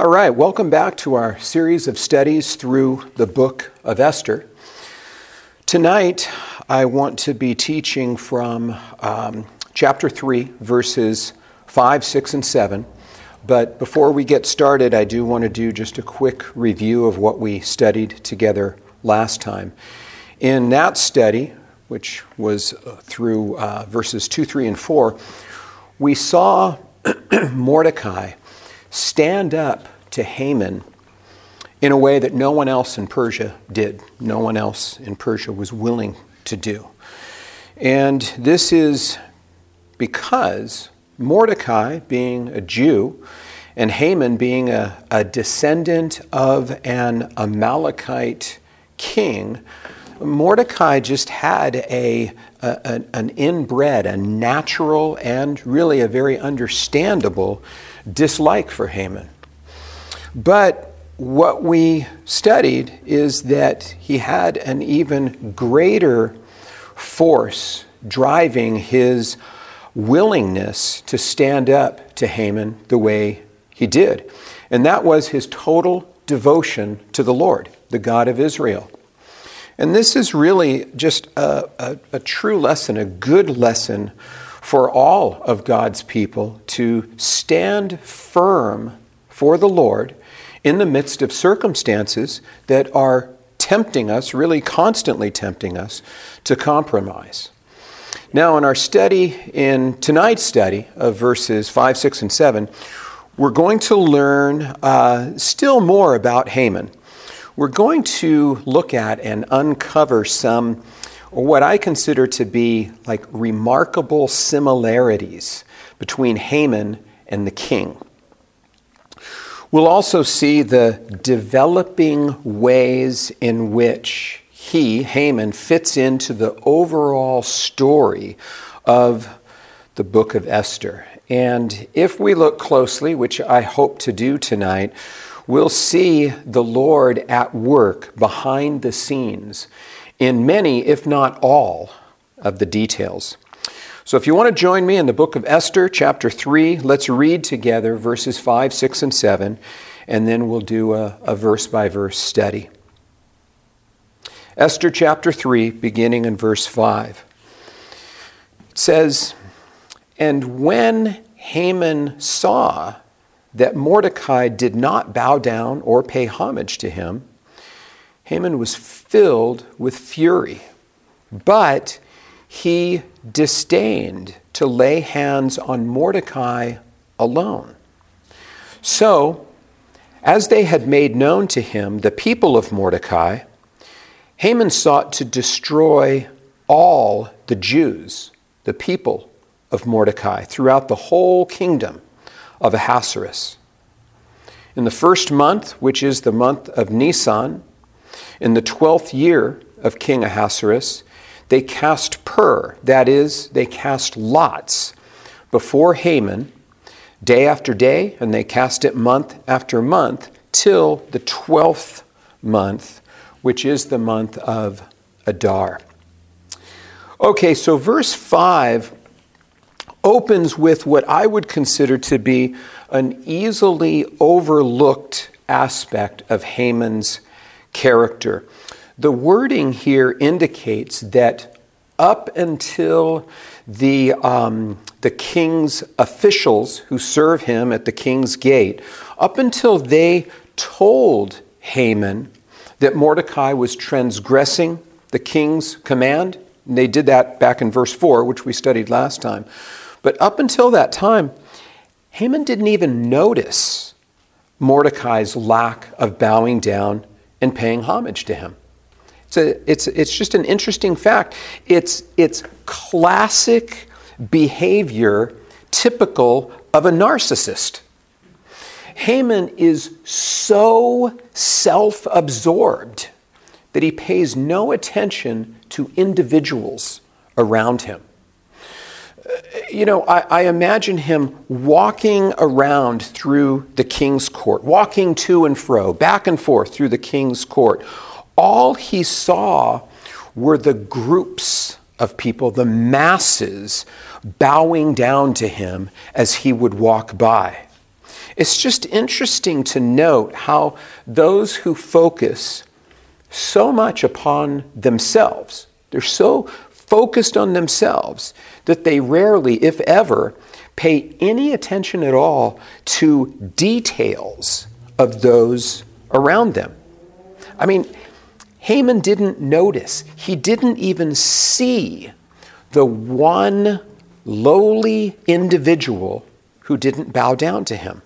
All right, welcome back to our series of studies through the book of Esther. Tonight, I want to be teaching from um, chapter 3, verses 5, 6, and 7. But before we get started, I do want to do just a quick review of what we studied together last time. In that study, which was uh, through uh, verses 2, 3, and 4, we saw Mordecai stand up to Haman in a way that no one else in Persia did. No one else in Persia was willing to do. And this is because Mordecai, being a Jew, and Haman, being a, a descendant of an Amalekite king, Mordecai just had a, a, an inbred, a natural, and really a very understandable dislike for Haman. But what we studied is that he had an even greater force driving his willingness to stand up to Haman the way he did. And that was his total devotion to the Lord, the God of Israel. And this is really just a, a, a true lesson, a good lesson for all of God's people to stand firm for the Lord in the midst of circumstances that are tempting us, really constantly tempting us, to compromise. Now, in our study, in tonight's study of verses 5, 6, and 7, we're going to learn uh, still more about Haman. We're going to look at and uncover some, what I consider to be like remarkable similarities between Haman and the king. We'll also see the developing ways in which he, Haman, fits into the overall story of the book of Esther. And if we look closely, which I hope to do tonight, we'll see the Lord at work behind the scenes in many, if not all, of the details. So if you want to join me in the book of Esther, chapter 3, let's read together verses 5, 6, and 7, and then we'll do a, a verse by verse study. Esther chapter 3, beginning in verse 5. It says, And when Haman saw that Mordecai did not bow down or pay homage to him, Haman was filled with fury. But he disdained to lay hands on Mordecai alone. So, as they had made known to him the people of Mordecai, Haman sought to destroy all the Jews, the people of Mordecai, throughout the whole kingdom of Ahasuerus. In the first month, which is the month of Nisan, in the twelfth year of King Ahasuerus, they cast pur, that is, they cast lots before Haman day after day, and they cast it month after month till the twelfth month, which is the month of Adar. Okay, so verse 5 opens with what I would consider to be an easily overlooked aspect of Haman's character. The wording here indicates that up until the, um, the king's officials who serve him at the king's gate, up until they told Haman that Mordecai was transgressing the king's command, and they did that back in verse 4, which we studied last time. But up until that time, Haman didn't even notice Mordecai's lack of bowing down and paying homage to him. It's, a, it's, it's just an interesting fact. It's, it's classic behavior typical of a narcissist. Haman is so self absorbed that he pays no attention to individuals around him. You know, I, I, imagine him walking around through the king's court, walking to and fro, back and forth through the king's court, all he saw were the groups of people, the masses, bowing down to him as he would walk by. it's just interesting to note how those who focus so much upon themselves, they're so focused on themselves that they rarely, if ever, pay any attention at all to details of those around them. I mean, Haman didn't notice, he didn't even see the one lowly individual who didn't bow down to him.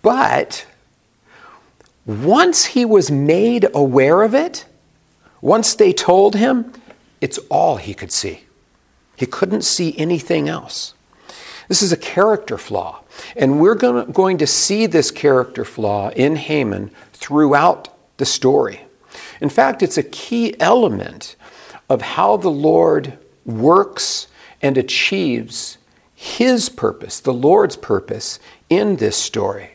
But once he was made aware of it, once they told him, it's all he could see. He couldn't see anything else. This is a character flaw. And we're going to see this character flaw in Haman throughout the story. In fact, it's a key element of how the Lord works and achieves his purpose, the Lord's purpose, in this story.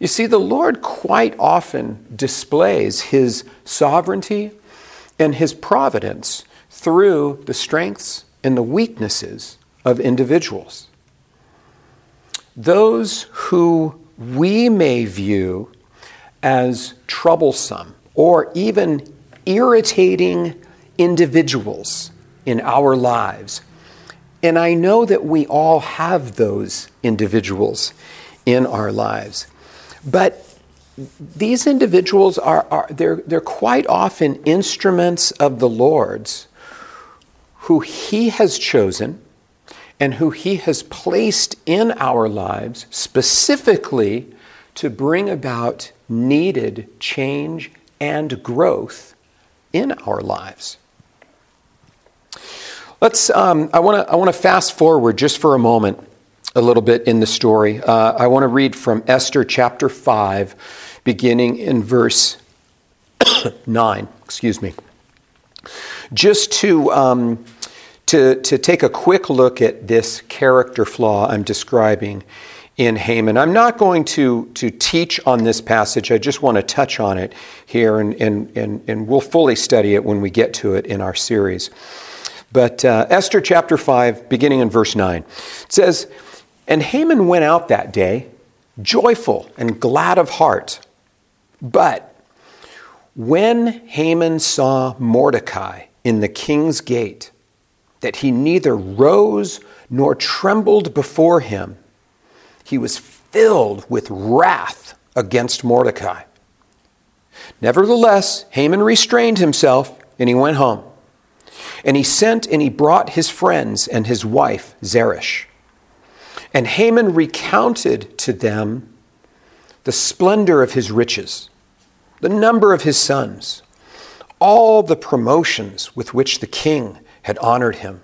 You see, the Lord quite often displays his sovereignty and his providence through the strengths and the weaknesses of individuals. Those who we may view as troublesome or even irritating individuals in our lives. And I know that we all have those individuals in our lives. But these individuals are, are they're, they're quite often instruments of the Lord's who He has chosen and who He has placed in our lives specifically to bring about needed change and growth in our lives. Let's. Um, I want to. I want to fast forward just for a moment, a little bit in the story. Uh, I want to read from Esther chapter five, beginning in verse nine. Excuse me. Just to um, to to take a quick look at this character flaw I'm describing in Haman. I'm not going to, to teach on this passage. I just want to touch on it here, and, and, and, and we'll fully study it when we get to it in our series. But uh, Esther chapter 5, beginning in verse 9, it says, And Haman went out that day, joyful and glad of heart. But when Haman saw Mordecai in the king's gate, that he neither rose nor trembled before him, he was filled with wrath against Mordecai. Nevertheless, Haman restrained himself and he went home. And he sent and he brought his friends and his wife, Zeresh. And Haman recounted to them the splendor of his riches, the number of his sons, all the promotions with which the king had honored him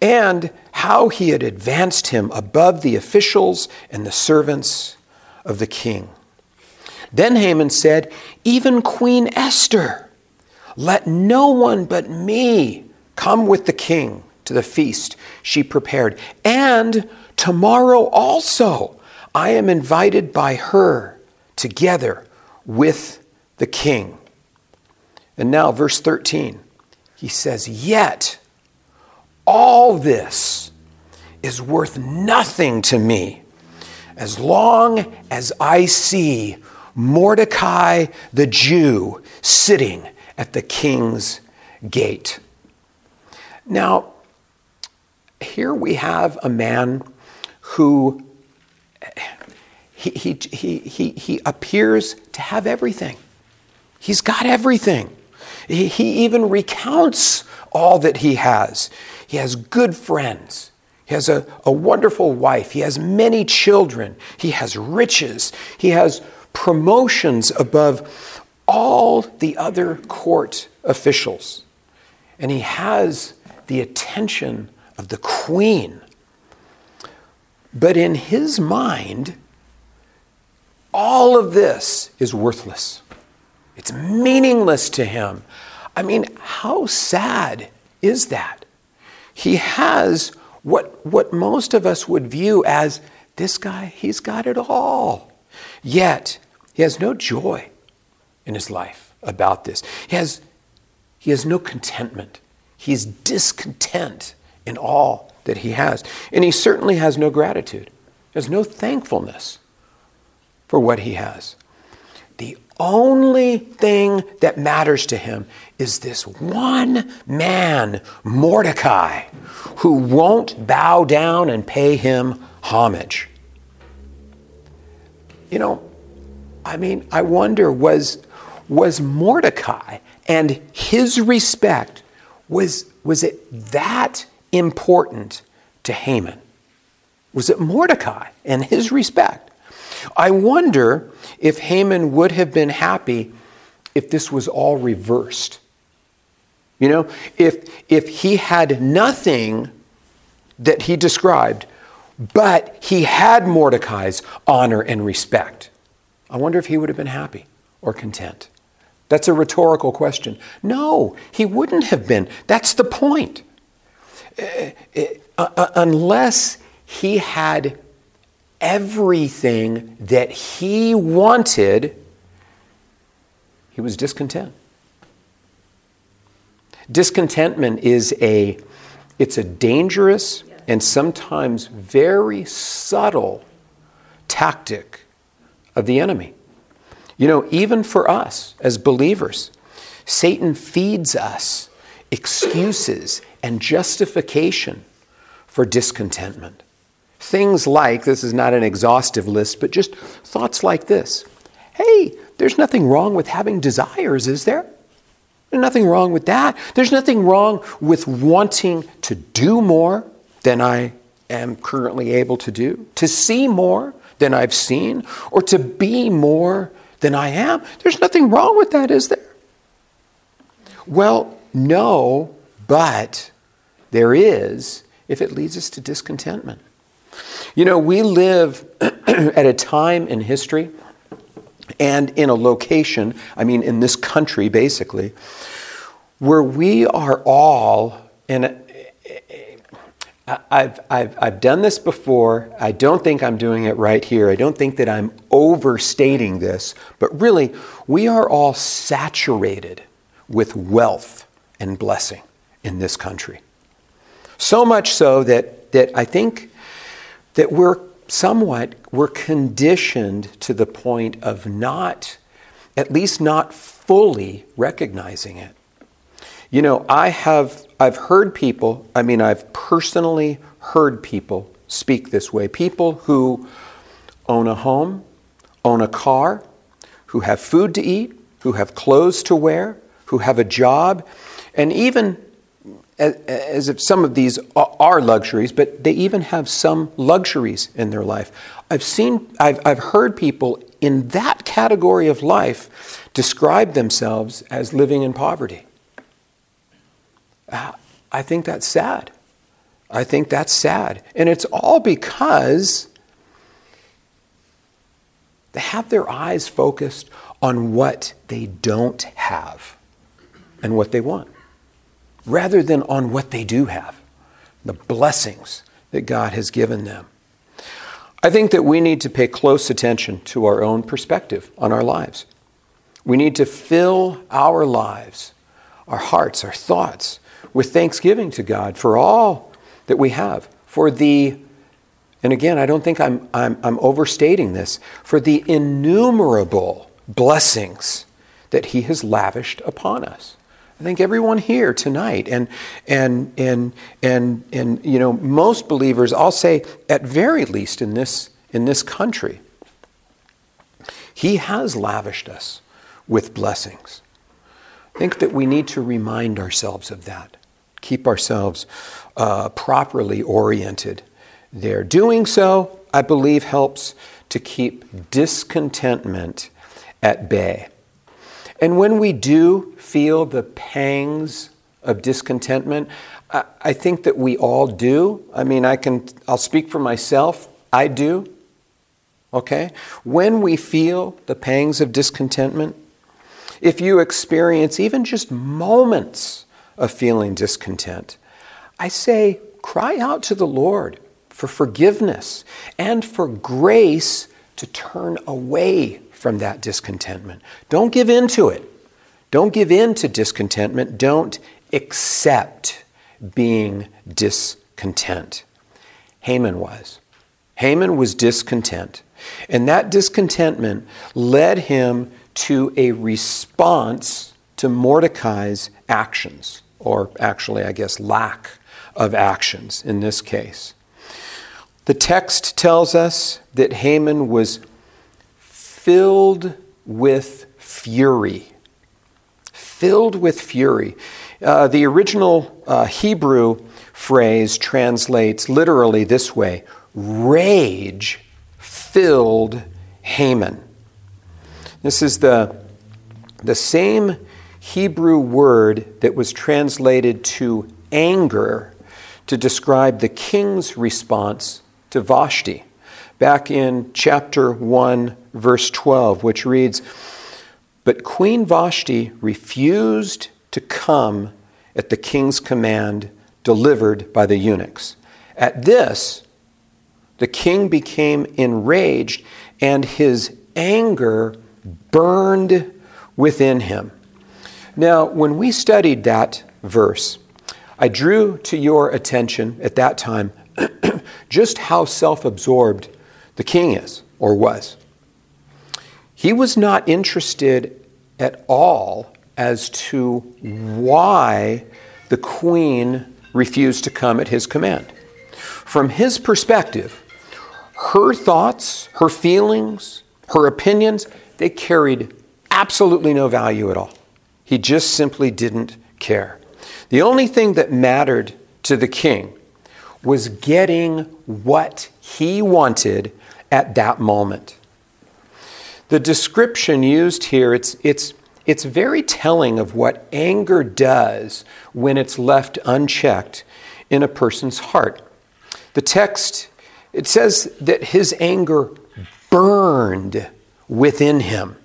and how he had advanced him above the officials and the servants of the king. Then Haman said, Even Queen Esther, let no one but me come with the king to the feast she prepared. And tomorrow also I am invited by her together with the king. And now, verse 13, he says, Yet all this is worth nothing to me as long as I see Mordecai the Jew sitting at the king's gate. Now, here we have a man who he, he, he, he, he appears to have everything. He's got everything. He, he even recounts all that he has. He has good friends. He has a, a wonderful wife. He has many children. He has riches. He has promotions above all the other court officials. And he has the attention of the queen. But in his mind, all of this is worthless. It's meaningless to him. I mean, how sad is that? he has what, what most of us would view as this guy, he's got it all. Yet, he has no joy in his life about this. He has, he has no contentment. He's discontent in all that he has. And he certainly has no gratitude. has no thankfulness for what he has. Only thing that matters to him is this one man, Mordecai, who won't bow down and pay him homage. You know, I mean, I wonder was, was Mordecai and his respect, was, was it that important to Haman? Was it Mordecai and his respect? I wonder if Haman would have been happy if this was all reversed. You know, if, if he had nothing that he described, but he had Mordecai's honor and respect, I wonder if he would have been happy or content. That's a rhetorical question. No, he wouldn't have been. That's the point. Uh, uh, uh unless he had everything that he wanted, he was discontent. Discontentment is a it's a dangerous and sometimes very subtle tactic of the enemy. You know, even for us as believers, Satan feeds us excuses and justification for discontentment. Things like this is not an exhaustive list, but just thoughts like this Hey, there's nothing wrong with having desires, is there? Nothing wrong with that. There's nothing wrong with wanting to do more than I am currently able to do, to see more than I've seen, or to be more than I am. There's nothing wrong with that, is there? Well, no, but there is if it leads us to discontentment. You know, we live at a time in history and in a location, I mean, in this country basically, where we are all, and I've, I've, I've done this before. I don't think I'm doing it right here. I don't think that I'm overstating this, but really, we are all saturated with wealth and blessing in this country. So much so that, that I think that we're somewhat we're conditioned to the point of not at least not fully recognizing it. You know i have i've heard people i mean i've personally heard people speak this way. People who own a home own a car who have food to eat who have clothes to wear who have a job and even as if some of these are luxuries, but they even have some luxuries in their life. I've seen, I've, I've heard people in that category of life describe themselves as living in poverty. Uh, I think that's sad. I think that's sad. And it's all because they have their eyes focused on what they don't have and what they want rather than on what they do have, the blessings that God has given them. I think that we need to pay close attention to our own perspective on our lives. We need to fill our lives, our hearts, our thoughts with thanksgiving to God for all that we have, for the, and again, I don't think I'm, I'm, I'm overstating this, for the innumerable blessings that He has lavished upon us. I think everyone here tonight, and and and and and you know, most believers, I'll say, at very least in this in this country, He has lavished us with blessings. I think that we need to remind ourselves of that, keep ourselves uh, properly oriented there. Doing so, I believe, helps to keep discontentment at bay. And when we do feel the pangs of discontentment, I, think that we all do. I mean, I can, I'll speak for myself. I do. Okay? When we feel the pangs of discontentment, if you experience even just moments of feeling discontent, I say, cry out to the Lord for forgiveness and for grace to turn away from that discontentment. Don't give in to it. Don't give in to discontentment. Don't accept being discontent. Haman was. Haman was discontent. And that discontentment led him to a response to Mordecai's actions, or actually, I guess, lack of actions in this case. The text tells us that Haman was filled with fury. Filled with fury. Uh, the original uh, Hebrew phrase translates literally this way rage filled Haman. This is the, the same Hebrew word that was translated to anger to describe the king's response to Vashti. Back in chapter 1, verse 12, which reads But Queen Vashti refused to come at the king's command delivered by the eunuchs. At this, the king became enraged, and his anger burned within him. Now, when we studied that verse, I drew to your attention at that time just how self absorbed the king is or was. He was not interested at all as to why the queen refused to come at his command. From his perspective, her thoughts, her feelings, her opinions, they carried absolutely no value at all. He just simply didn't care. The only thing that mattered to the king was getting what he wanted at that moment. The description used here, it's, it's, it's very telling of what anger does when it's left unchecked in a person's heart. The text, it says that his anger burned within him.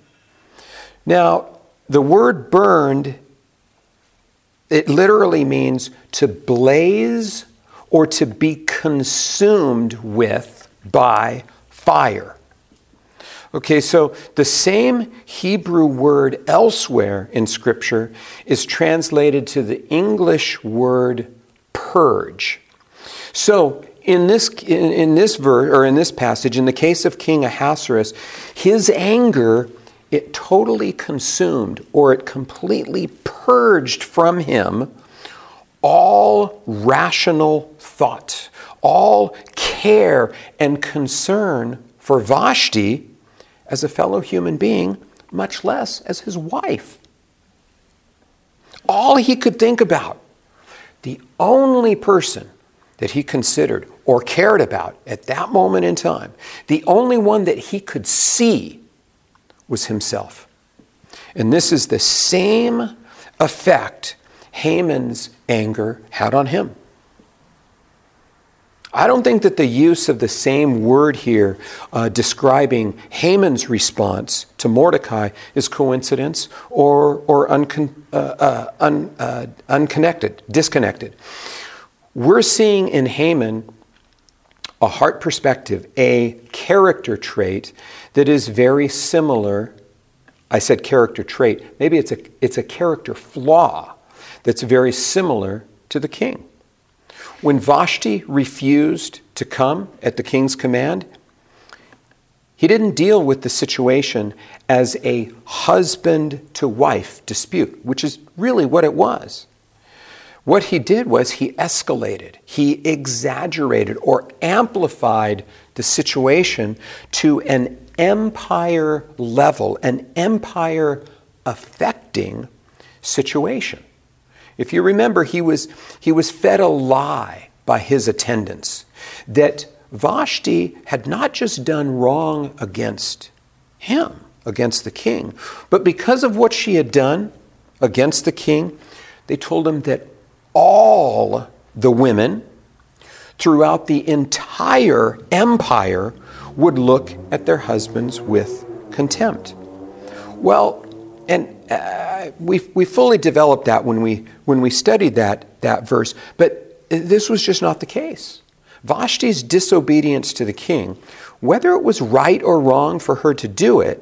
Now, the word burned, it literally means to blaze or to be consumed with by fire. Okay, so the same Hebrew word elsewhere in Scripture is translated to the English word purge. So in this, in, in this verse, or in this passage, in the case of King Ahasuerus, his anger, it totally consumed or it completely purged from him all rational thought, all care and concern for Vashti as a fellow human being, much less as his wife. All he could think about, the only person that he considered or cared about at that moment in time, the only one that he could see was himself. And this is the same effect Haman's anger had on him. I don't think that the use of the same word here uh, describing Haman's response to Mordecai is coincidence or, or uncon, uh, uh, un, uh, unconnected, disconnected. We're seeing in Haman a heart perspective, a character trait that is very similar. I said character trait. Maybe it's a, it's a character flaw that's very similar to the king. When Vashti refused to come at the king's command, he didn't deal with the situation as a husband to wife dispute, which is really what it was. What he did was he escalated, he exaggerated or amplified the situation to an empire level, an empire affecting situation. If you remember, he was, he was fed a lie by his attendants that Vashti had not just done wrong against him, against the king, but because of what she had done against the king, they told him that all the women throughout the entire empire would look at their husbands with contempt. Well, and uh, we, we fully developed that when we, when we studied that, that verse, but this was just not the case. Vashti's disobedience to the king, whether it was right or wrong for her to do it,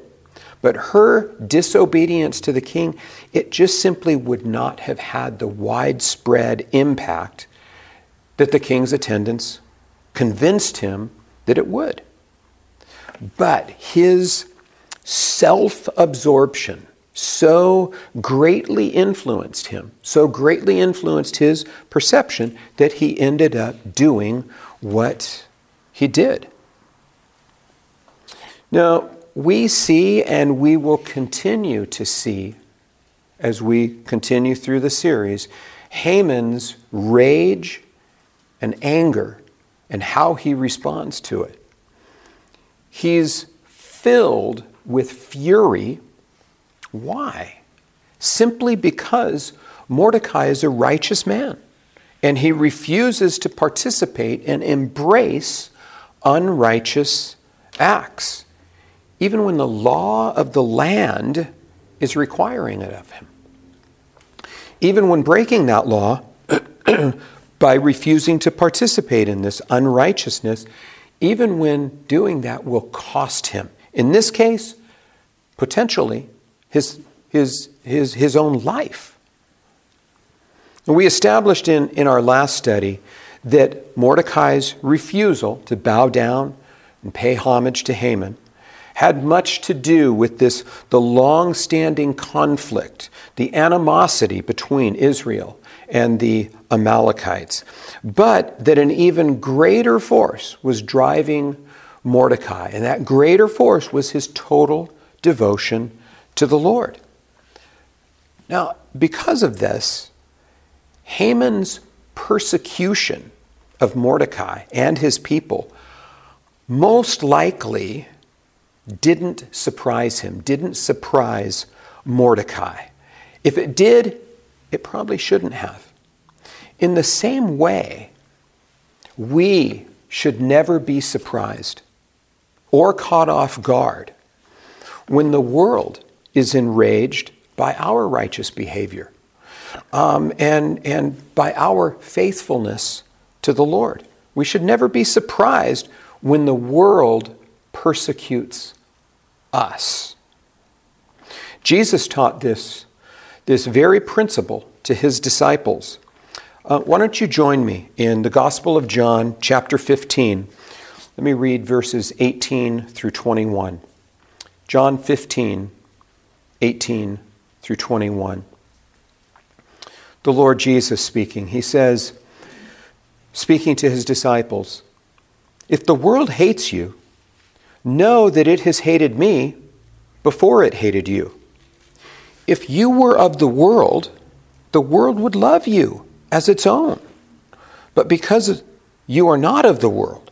but her disobedience to the king, it just simply would not have had the widespread impact that the king's attendants convinced him that it would. But his self absorption so greatly influenced him, so greatly influenced his perception that he ended up doing what he did. Now, we see and we will continue to see as we continue through the series Haman's rage and anger and how he responds to it. He's filled with fury. Why? Simply because Mordecai is a righteous man and he refuses to participate and embrace unrighteous acts, even when the law of the land is requiring it of him. Even when breaking that law by refusing to participate in this unrighteousness, even when doing that will cost him. In this case, potentially his, his, his, his own life. We established in, in our last study that Mordecai's refusal to bow down and pay homage to Haman had much to do with this the long-standing conflict, the animosity between Israel and the Amalekites, but that an even greater force was driving Mordecai, and that greater force was his total devotion to the Lord. Now, because of this, Haman's persecution of Mordecai and his people most likely didn't surprise him, didn't surprise Mordecai. If it did, it probably shouldn't have. In the same way, we should never be surprised or caught off guard when the world is enraged by our righteous behavior um, and, and by our faithfulness to the Lord. We should never be surprised when the world persecutes us. Jesus taught this, this very principle to his disciples. Uh, why don't you join me in the Gospel of John, chapter 15? Let me read verses 18 through 21. John 15, 18 through 21. The Lord Jesus speaking, he says, speaking to his disciples, if the world hates you, know that it has hated me before it hated you. If you were of the world, the world would love you as its own. But because you are not of the world,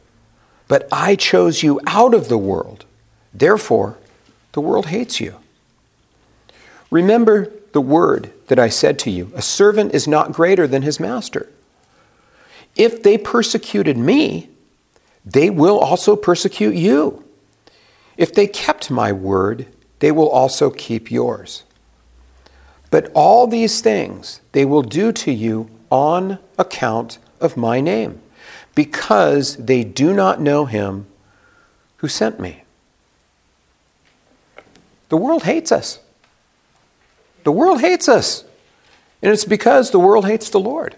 but I chose you out of the world, therefore the world hates you. Remember the word that I said to you a servant is not greater than his master. If they persecuted me, they will also persecute you. If they kept my word, they will also keep yours. But all these things they will do to you on account of my name, because they do not know him who sent me. The world hates us. The world hates us. And it's because the world hates the Lord.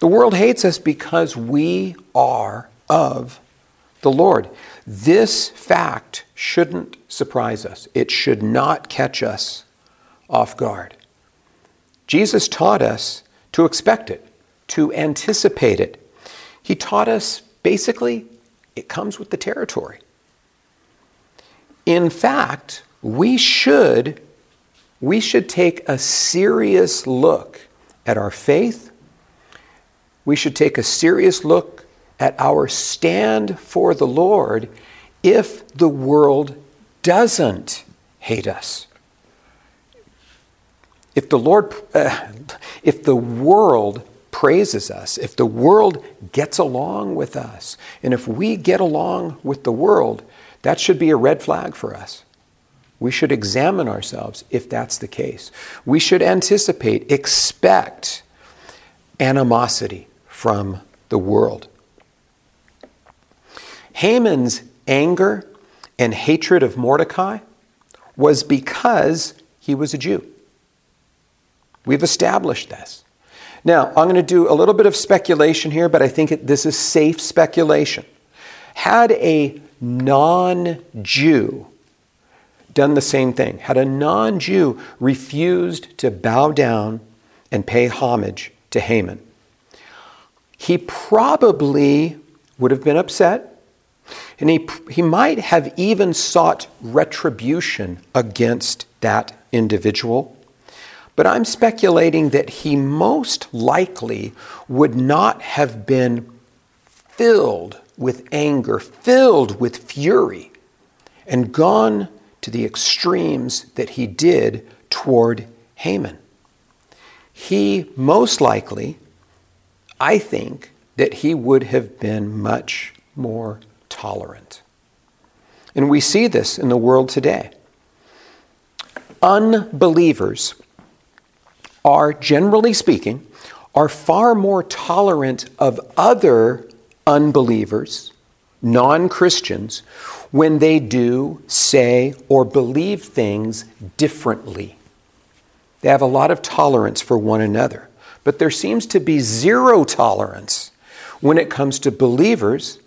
The world hates us because we are of the Lord. This fact shouldn't surprise us, it should not catch us off guard. Jesus taught us to expect it, to anticipate it. He taught us basically it comes with the territory. In fact, we should we should take a serious look at our faith. We should take a serious look at our stand for the Lord if the world doesn't hate us. If the Lord, uh, if the world praises us, if the world gets along with us, and if we get along with the world, that should be a red flag for us. We should examine ourselves if that's the case. We should anticipate, expect animosity from the world. Haman's anger and hatred of Mordecai was because he was a Jew. We've established this. Now, I'm going to do a little bit of speculation here, but I think this is safe speculation. had a non Jew done the same thing, had a non Jew refused to bow down and pay homage to Haman, he probably would have been upset, and he, he might have even sought retribution against that individual. But I'm speculating that he most likely would not have been filled with anger, filled with fury, and gone to the extremes that he did toward Haman. He most likely, I think, that he would have been much more tolerant. And we see this in the world today. Unbelievers are, generally speaking, are far more tolerant of other unbelievers, non Christians, when they do, say, or believe things differently. They have a lot of tolerance for one another. But there seems to be zero tolerance when it comes to believers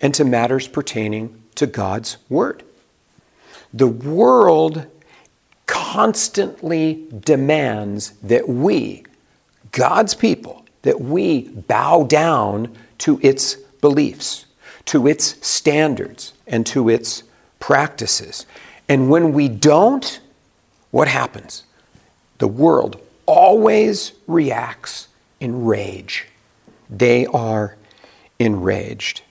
and to matters pertaining to God's Word. The world constantly demands that we, God's people, that we bow down to its beliefs, to its standards, and to its practices. And when we don't, what happens? The world always reacts in rage. They are enraged.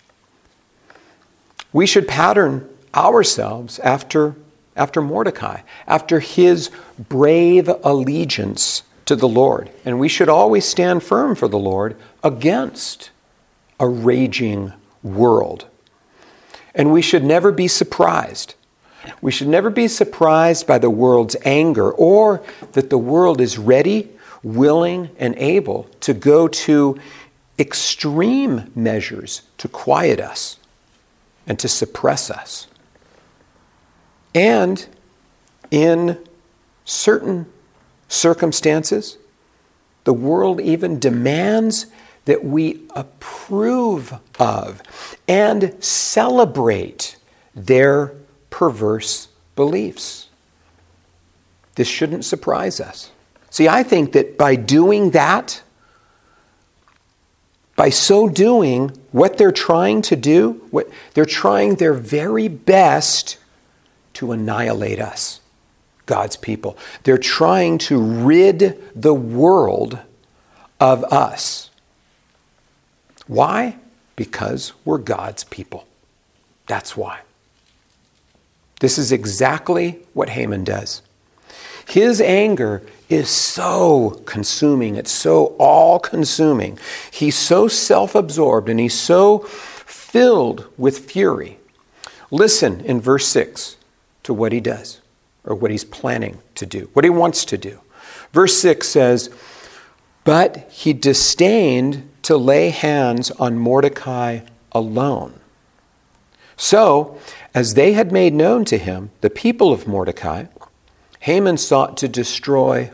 We should pattern ourselves after, after Mordecai, after his brave allegiance to the Lord. And we should always stand firm for the Lord against a raging world. And we should never be surprised. We should never be surprised by the world's anger or that the world is ready, willing, and able to go to extreme measures to quiet us and to suppress us. And in certain circumstances, the world even demands that we approve of and celebrate their perverse beliefs. This shouldn't surprise us. See, I think that by doing that, by so doing what they're trying to do, what, they're trying their very best to annihilate us, God's people. They're trying to rid the world of us. Why? Because we're God's people. That's why. This is exactly what Haman does. His anger is so consuming, it's so all consuming. He's so self absorbed and he's so filled with fury. Listen in verse 6 to what he does, or what he's planning to do, what he wants to do. Verse 6 says, But he disdained to lay hands on Mordecai alone. So, as they had made known to him the people of Mordecai, Haman sought to destroy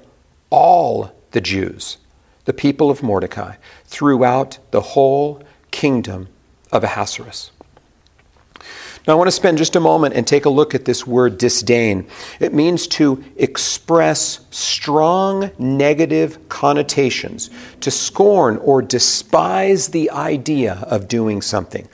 all the Jews, the people of Mordecai, throughout the whole kingdom of Ahasuerus. Now, I want to spend just a moment and take a look at this word disdain. It means to express strong negative connotations, to scorn or despise the idea of doing something.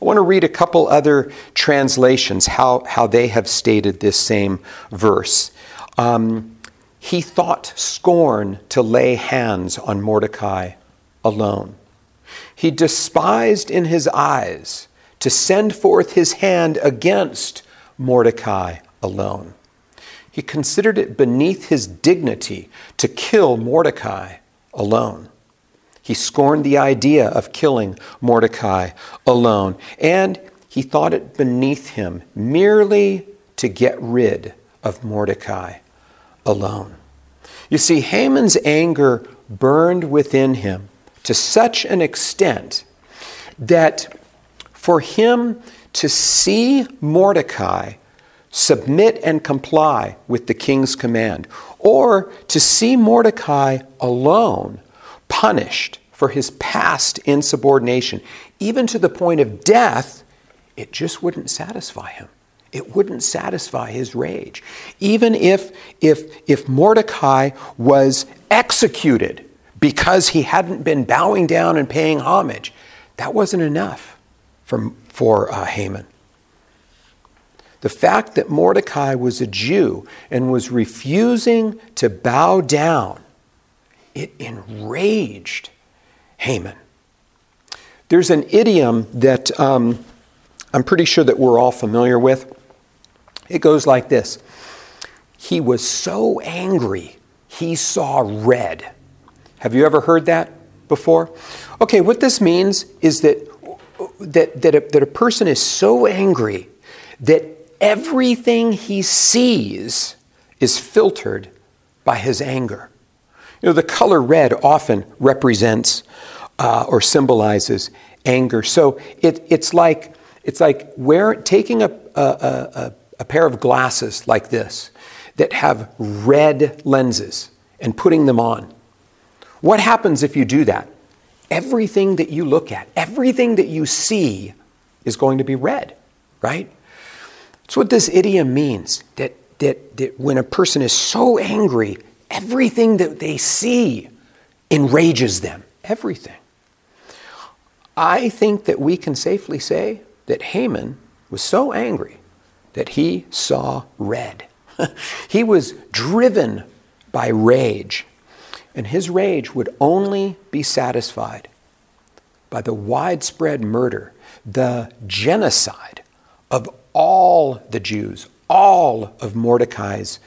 I want to read a couple other translations, how, how they have stated this same verse. Um, he thought scorn to lay hands on Mordecai alone. He despised in his eyes to send forth his hand against Mordecai alone. He considered it beneath his dignity to kill Mordecai alone. He scorned the idea of killing Mordecai alone, and he thought it beneath him merely to get rid of Mordecai alone. You see, Haman's anger burned within him to such an extent that for him to see Mordecai submit and comply with the king's command, or to see Mordecai alone punished for his past insubordination, even to the point of death, it just wouldn't satisfy him. It wouldn't satisfy his rage. Even if, if, if Mordecai was executed because he hadn't been bowing down and paying homage, that wasn't enough for, for uh, Haman. The fact that Mordecai was a Jew and was refusing to bow down, it enraged Haman. There's an idiom that um, I'm pretty sure that we're all familiar with. It goes like this He was so angry, he saw red. Have you ever heard that before? Okay, what this means is that, that, that, a, that a person is so angry that everything he sees is filtered by his anger. You know, the color red often represents uh, or symbolizes anger. So it, it's like it's like wear, taking a, a, a, a pair of glasses like this that have red lenses and putting them on. What happens if you do that? Everything that you look at, everything that you see is going to be red, right? That's what this idiom means that, that, that when a person is so angry, everything that they see enrages them. Everything. I think that we can safely say that Haman was so angry that he saw red. he was driven by rage, and his rage would only be satisfied by the widespread murder, the genocide of all the Jews, all of Mordecai's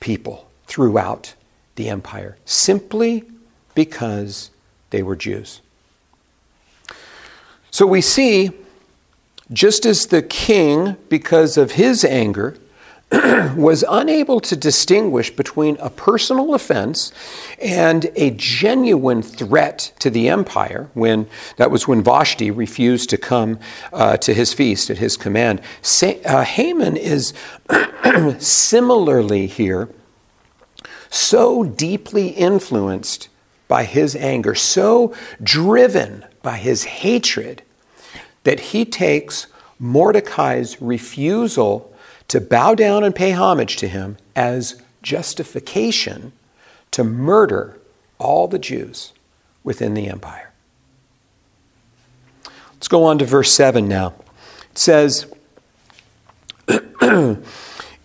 people throughout the empire, simply because they were Jews. So we see just as the king, because of his anger, was unable to distinguish between a personal offense and a genuine threat to the empire when that was when Vashti refused to come uh, to his feast at his command. Sa- uh, Haman is similarly here so deeply influenced by his anger, so driven by his hatred that he takes Mordecai's refusal to bow down and pay homage to him as justification to murder all the Jews within the empire. Let's go on to verse 7 now. It says, In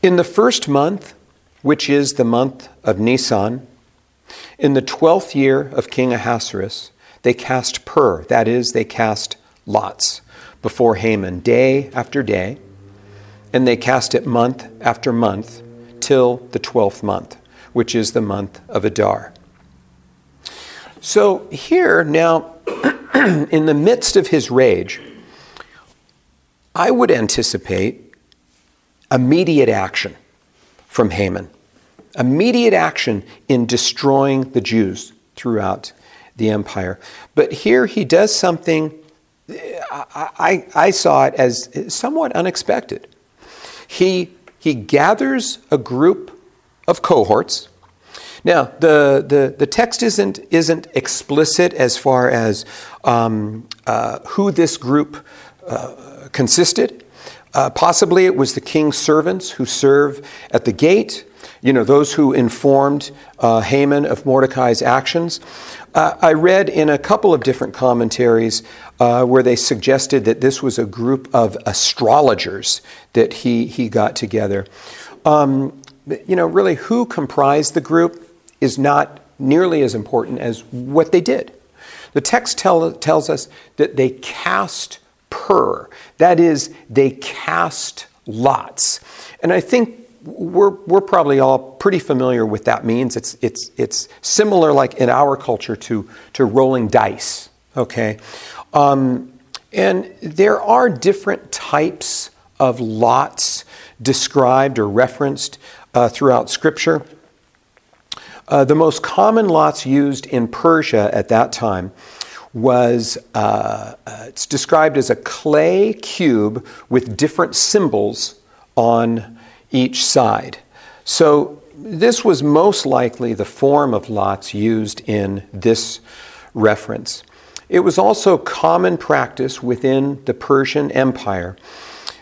the first month, which is the month of Nisan, in the twelfth year of King Ahasuerus, they cast pur, that is, they cast lots before Haman day after day, and they cast it month after month till the twelfth month, which is the month of Adar. So here now, in the midst of his rage, I would anticipate immediate action from Haman, immediate action in destroying the Jews throughout the empire. But here he does something I, I, saw it as somewhat unexpected. He, he gathers a group of cohorts. Now, the, the, the text isn't, isn't explicit as far as um, uh, who this group uh, consisted. Uh, possibly it was the king's servants who serve at the gate, you know, those who informed uh, Haman of Mordecai's actions. Uh, I read in a couple of different commentaries uh, where they suggested that this was a group of astrologers that he, he got together. Um, you know, really, who comprised the group is not nearly as important as what they did. The text tell, tells us that they cast pur, that is, they cast lots. And I think we're, we're probably all pretty familiar with that means. It's, it's, it's similar, like in our culture, to, to rolling dice, okay? Um, and there are different types of lots described or referenced uh, throughout Scripture. Uh, the most common lots used in Persia at that time was uh, uh it's described as a clay cube with different symbols on each side. So this was most likely the form of lots used in this reference. It was also common practice within the Persian Empire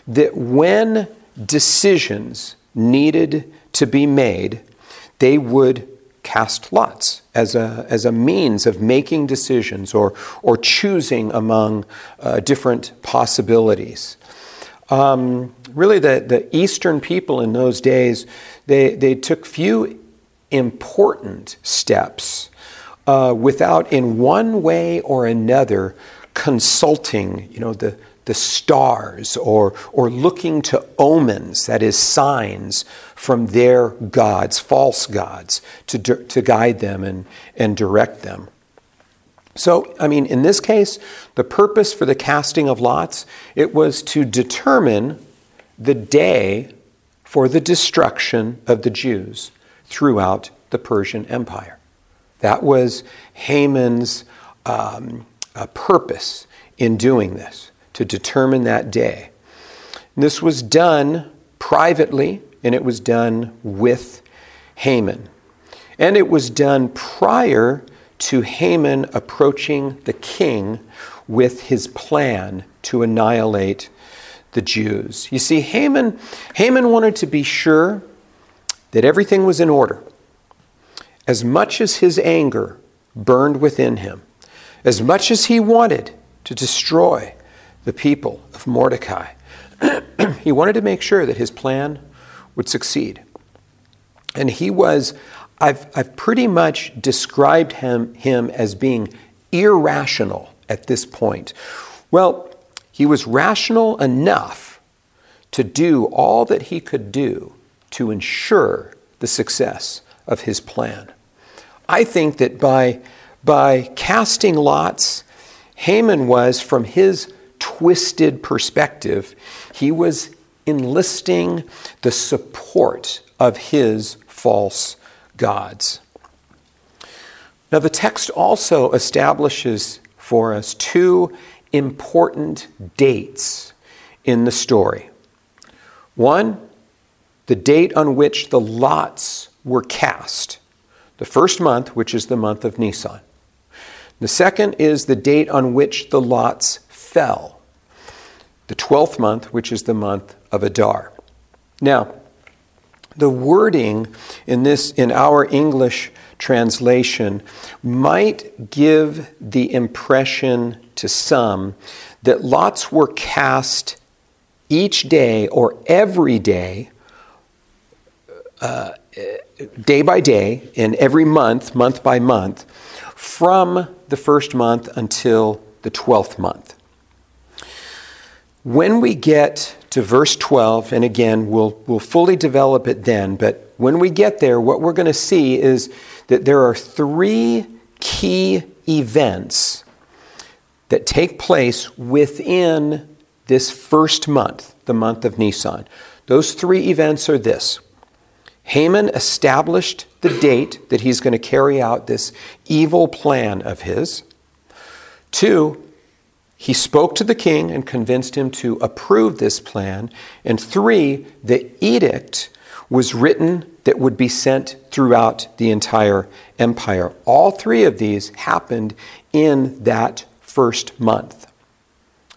that when decisions needed to be made, they would cast lots as a, as a means of making decisions or, or choosing among uh, different possibilities. Um, really, the, the Eastern people in those days, they, they took few important steps uh, without, in one way or another, consulting, you know, the, the stars or, or looking to omens, that is, signs from their gods, false gods, to, to guide them and, and direct them. So, I mean, in this case, the purpose for the casting of lots, it was to determine the day for the destruction of the Jews throughout the Persian Empire. That was Haman's um, uh, purpose in doing this, to determine that day. And this was done privately, and it was done with Haman. And it was done prior to Haman approaching the king with his plan to annihilate the Jews. You see, Haman, Haman wanted to be sure that everything was in order. As much as his anger burned within him, as much as he wanted to destroy the people of Mordecai, he wanted to make sure that his plan would succeed. And he was, I've, I've pretty much described him, him as being irrational at this point. Well, he was rational enough to do all that he could do to ensure the success of his plan. I think that by, by casting lots, Haman was, from his twisted perspective, he was enlisting the support of his false gods. Now, the text also establishes for us two important dates in the story. One, the date on which the lots were cast, the first month, which is the month of Nisan. The second is the date on which the lots fell, the 12th month, which is the month of Adar. Now, the wording in this in our English translation might give the impression to some that lots were cast each day or every day uh, day by day and every month, month by month, from the first month until the 12th month. When we get to verse 12, and again, we'll, we'll fully develop it then, but when we get there, what we're going to see is that there are three key events that take place within this first month, the month of Nisan. Those three events are this Haman established the date that he's going to carry out this evil plan of his. Two, he spoke to the king and convinced him to approve this plan. And three, the edict was written that would be sent throughout the entire empire. All three of these happened in that first month.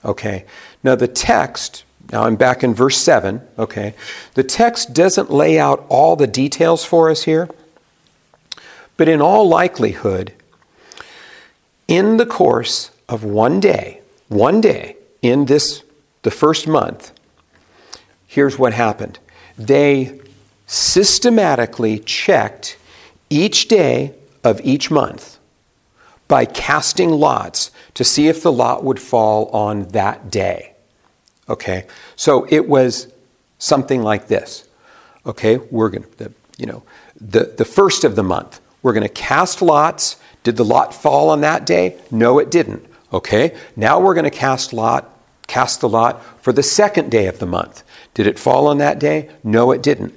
Okay, now the text now I'm back in verse 7, okay? The text doesn't lay out all the details for us here, but in all likelihood, in the course of one day, one day in this the first month, here's what happened. They systematically checked each day of each month by casting lots to see if the lot would fall on that day. Okay, so it was something like this. Okay, we're going to, you know, the, the first of the month, we're going to cast lots. Did the lot fall on that day? No, it didn't. Okay, now we're going to cast lot, cast the lot for the second day of the month. Did it fall on that day? No, it didn't.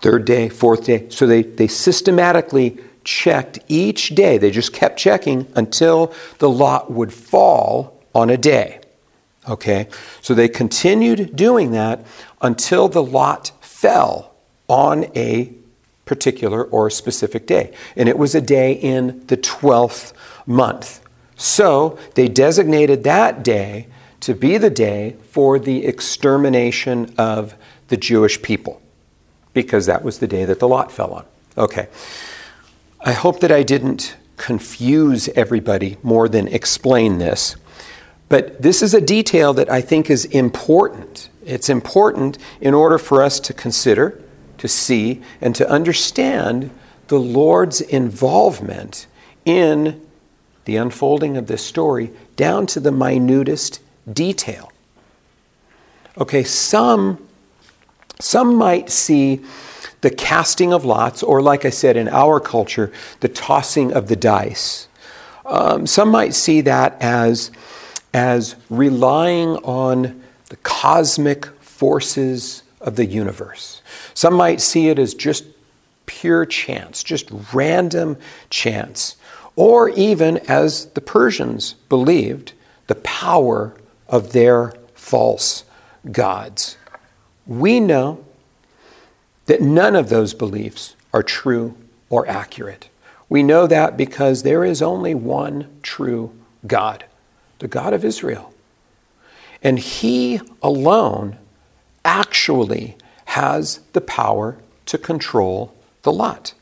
Third day, fourth day. So they, they systematically checked each day. They just kept checking until the lot would fall on a day. Okay? So they continued doing that until the lot fell on a particular or specific day. And it was a day in the 12th month. So they designated that day to be the day for the extermination of the Jewish people, because that was the day that the lot fell on. Okay. I hope that I didn't confuse everybody more than explain this. But this is a detail that I think is important. It's important in order for us to consider, to see, and to understand the Lord's involvement in the unfolding of this story down to the minutest detail. Okay, some, some might see the casting of lots, or like I said in our culture, the tossing of the dice. Um, some might see that as, as relying on the cosmic forces of the universe. Some might see it as just pure chance, just random chance, or even, as the Persians believed, the power of their false gods. We know that none of those beliefs are true or accurate. We know that because there is only one true God, the God of Israel. And He alone actually has the power to control the lot.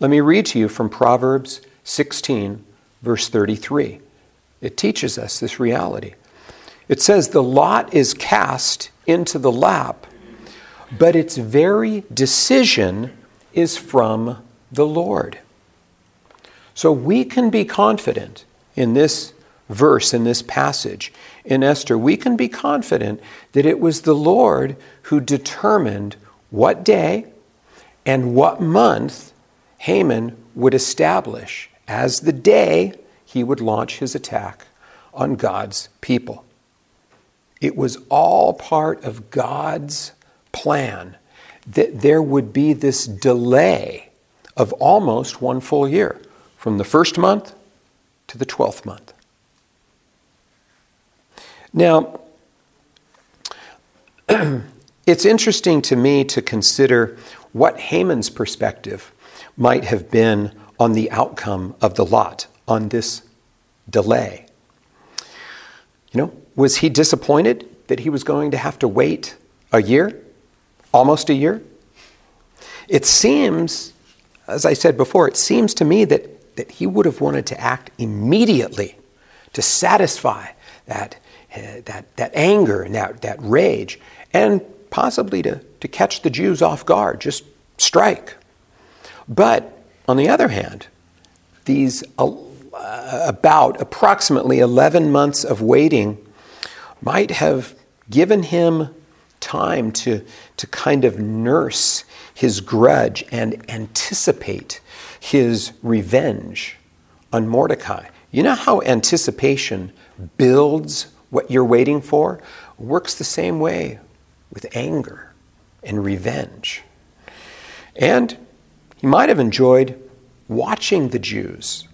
Let me read to you from Proverbs 16, verse 33. It teaches us this reality. It says, The lot is cast into the lap, but its very decision is from the Lord. So we can be confident in this verse, in this passage in Esther, we can be confident that it was the Lord who determined what day and what month Haman would establish as the day he would launch his attack on God's people. It was all part of God's plan that there would be this delay of almost one full year, from the first month to the 12th month. Now, it's interesting to me to consider what Haman's perspective might have been on the outcome of the lot, on this delay. You know, was he disappointed that he was going to have to wait a year? Almost a year? It seems, as I said before, it seems to me that, that he would have wanted to act immediately to satisfy that, that, that anger and that, that rage, and possibly to, to catch the Jews off guard, just strike. But on the other hand, these uh, about approximately 11 months of waiting might have given him time to, to kind of nurse his grudge and anticipate his revenge on Mordecai. You know how anticipation builds what you're waiting for? Works the same way with anger and revenge. And he might have enjoyed watching the Jews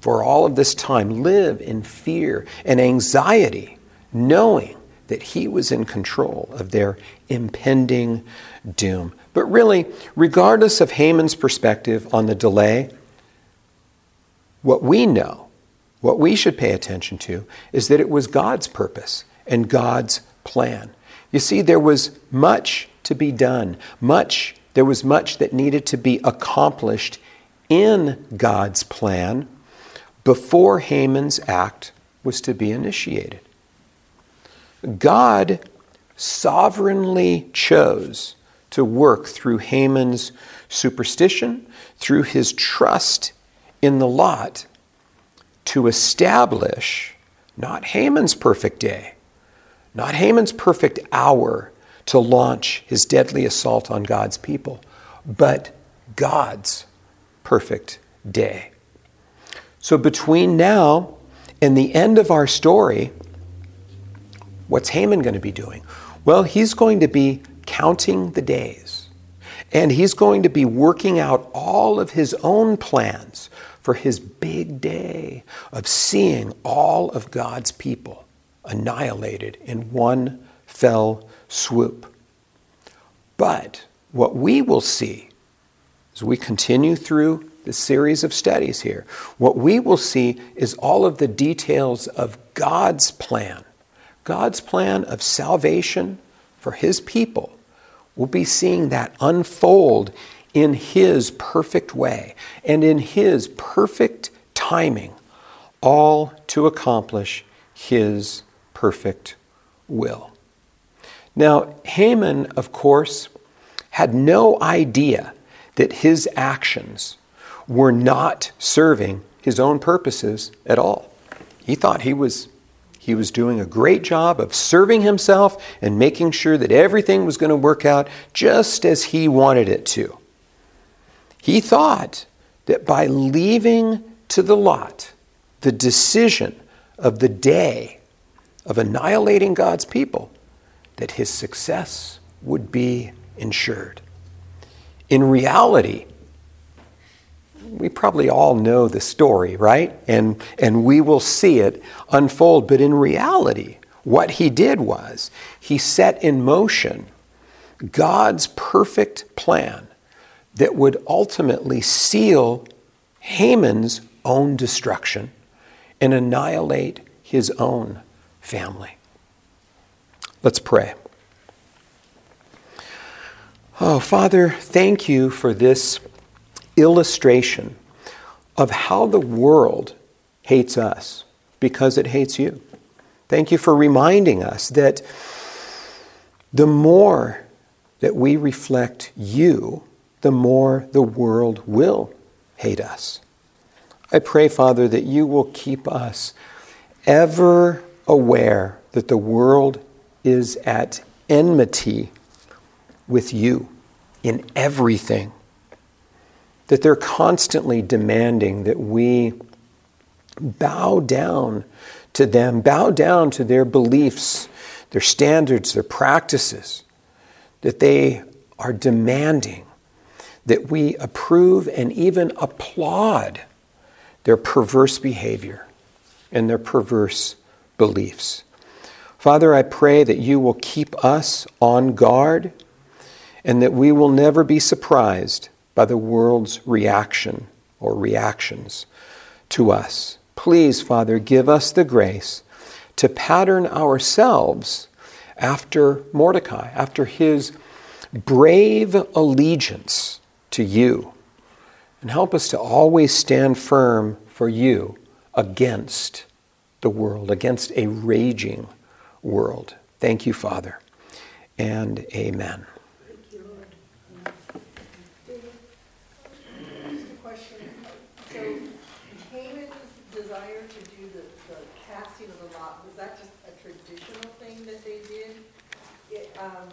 for all of this time live in fear and anxiety, knowing that he was in control of their impending doom. But really, regardless of Haman's perspective on the delay, what we know, what we should pay attention to, is that it was God's purpose and God's plan. You see, there was much to be done, much there was much that needed to be accomplished in God's plan before Haman's act was to be initiated. God sovereignly chose to work through Haman's superstition, through his trust in the lot, to establish not Haman's perfect day, not Haman's perfect hour to launch his deadly assault on God's people, but God's perfect day. So between now and the end of our story, what's Haman going to be doing? Well, he's going to be counting the days. And he's going to be working out all of his own plans for his big day of seeing all of God's people annihilated in one fell swoop. But what we will see as we continue through the series of studies here, what we will see is all of the details of God's plan, God's plan of salvation for his people, we'll be seeing that unfold in his perfect way and in his perfect timing, all to accomplish his perfect will. Now, Haman, of course, had no idea that his actions were not serving his own purposes at all. He thought he was he was doing a great job of serving himself and making sure that everything was going to work out just as he wanted it to. He thought that by leaving to the lot the decision of the day of annihilating God's people, that his success would be ensured. In reality, we probably all know the story, right? And, and we will see it unfold. But in reality, what he did was he set in motion God's perfect plan that would ultimately seal Haman's own destruction and annihilate his own family. Let's pray. Oh, Father, thank you for this illustration of how the world hates us because it hates you. Thank you for reminding us that the more that we reflect you, the more the world will hate us. I pray, Father, that you will keep us ever aware that the world is at enmity with you in everything. That they're constantly demanding that we bow down to them, bow down to their beliefs, their standards, their practices. That they are demanding that we approve and even applaud their perverse behavior and their perverse beliefs. Father, I pray that you will keep us on guard and that we will never be surprised by the world's reaction or reactions to us. Please, Father, give us the grace to pattern ourselves after Mordecai, after his brave allegiance to you, and help us to always stand firm for you against the world, against a raging world. Thank you, Father, and amen.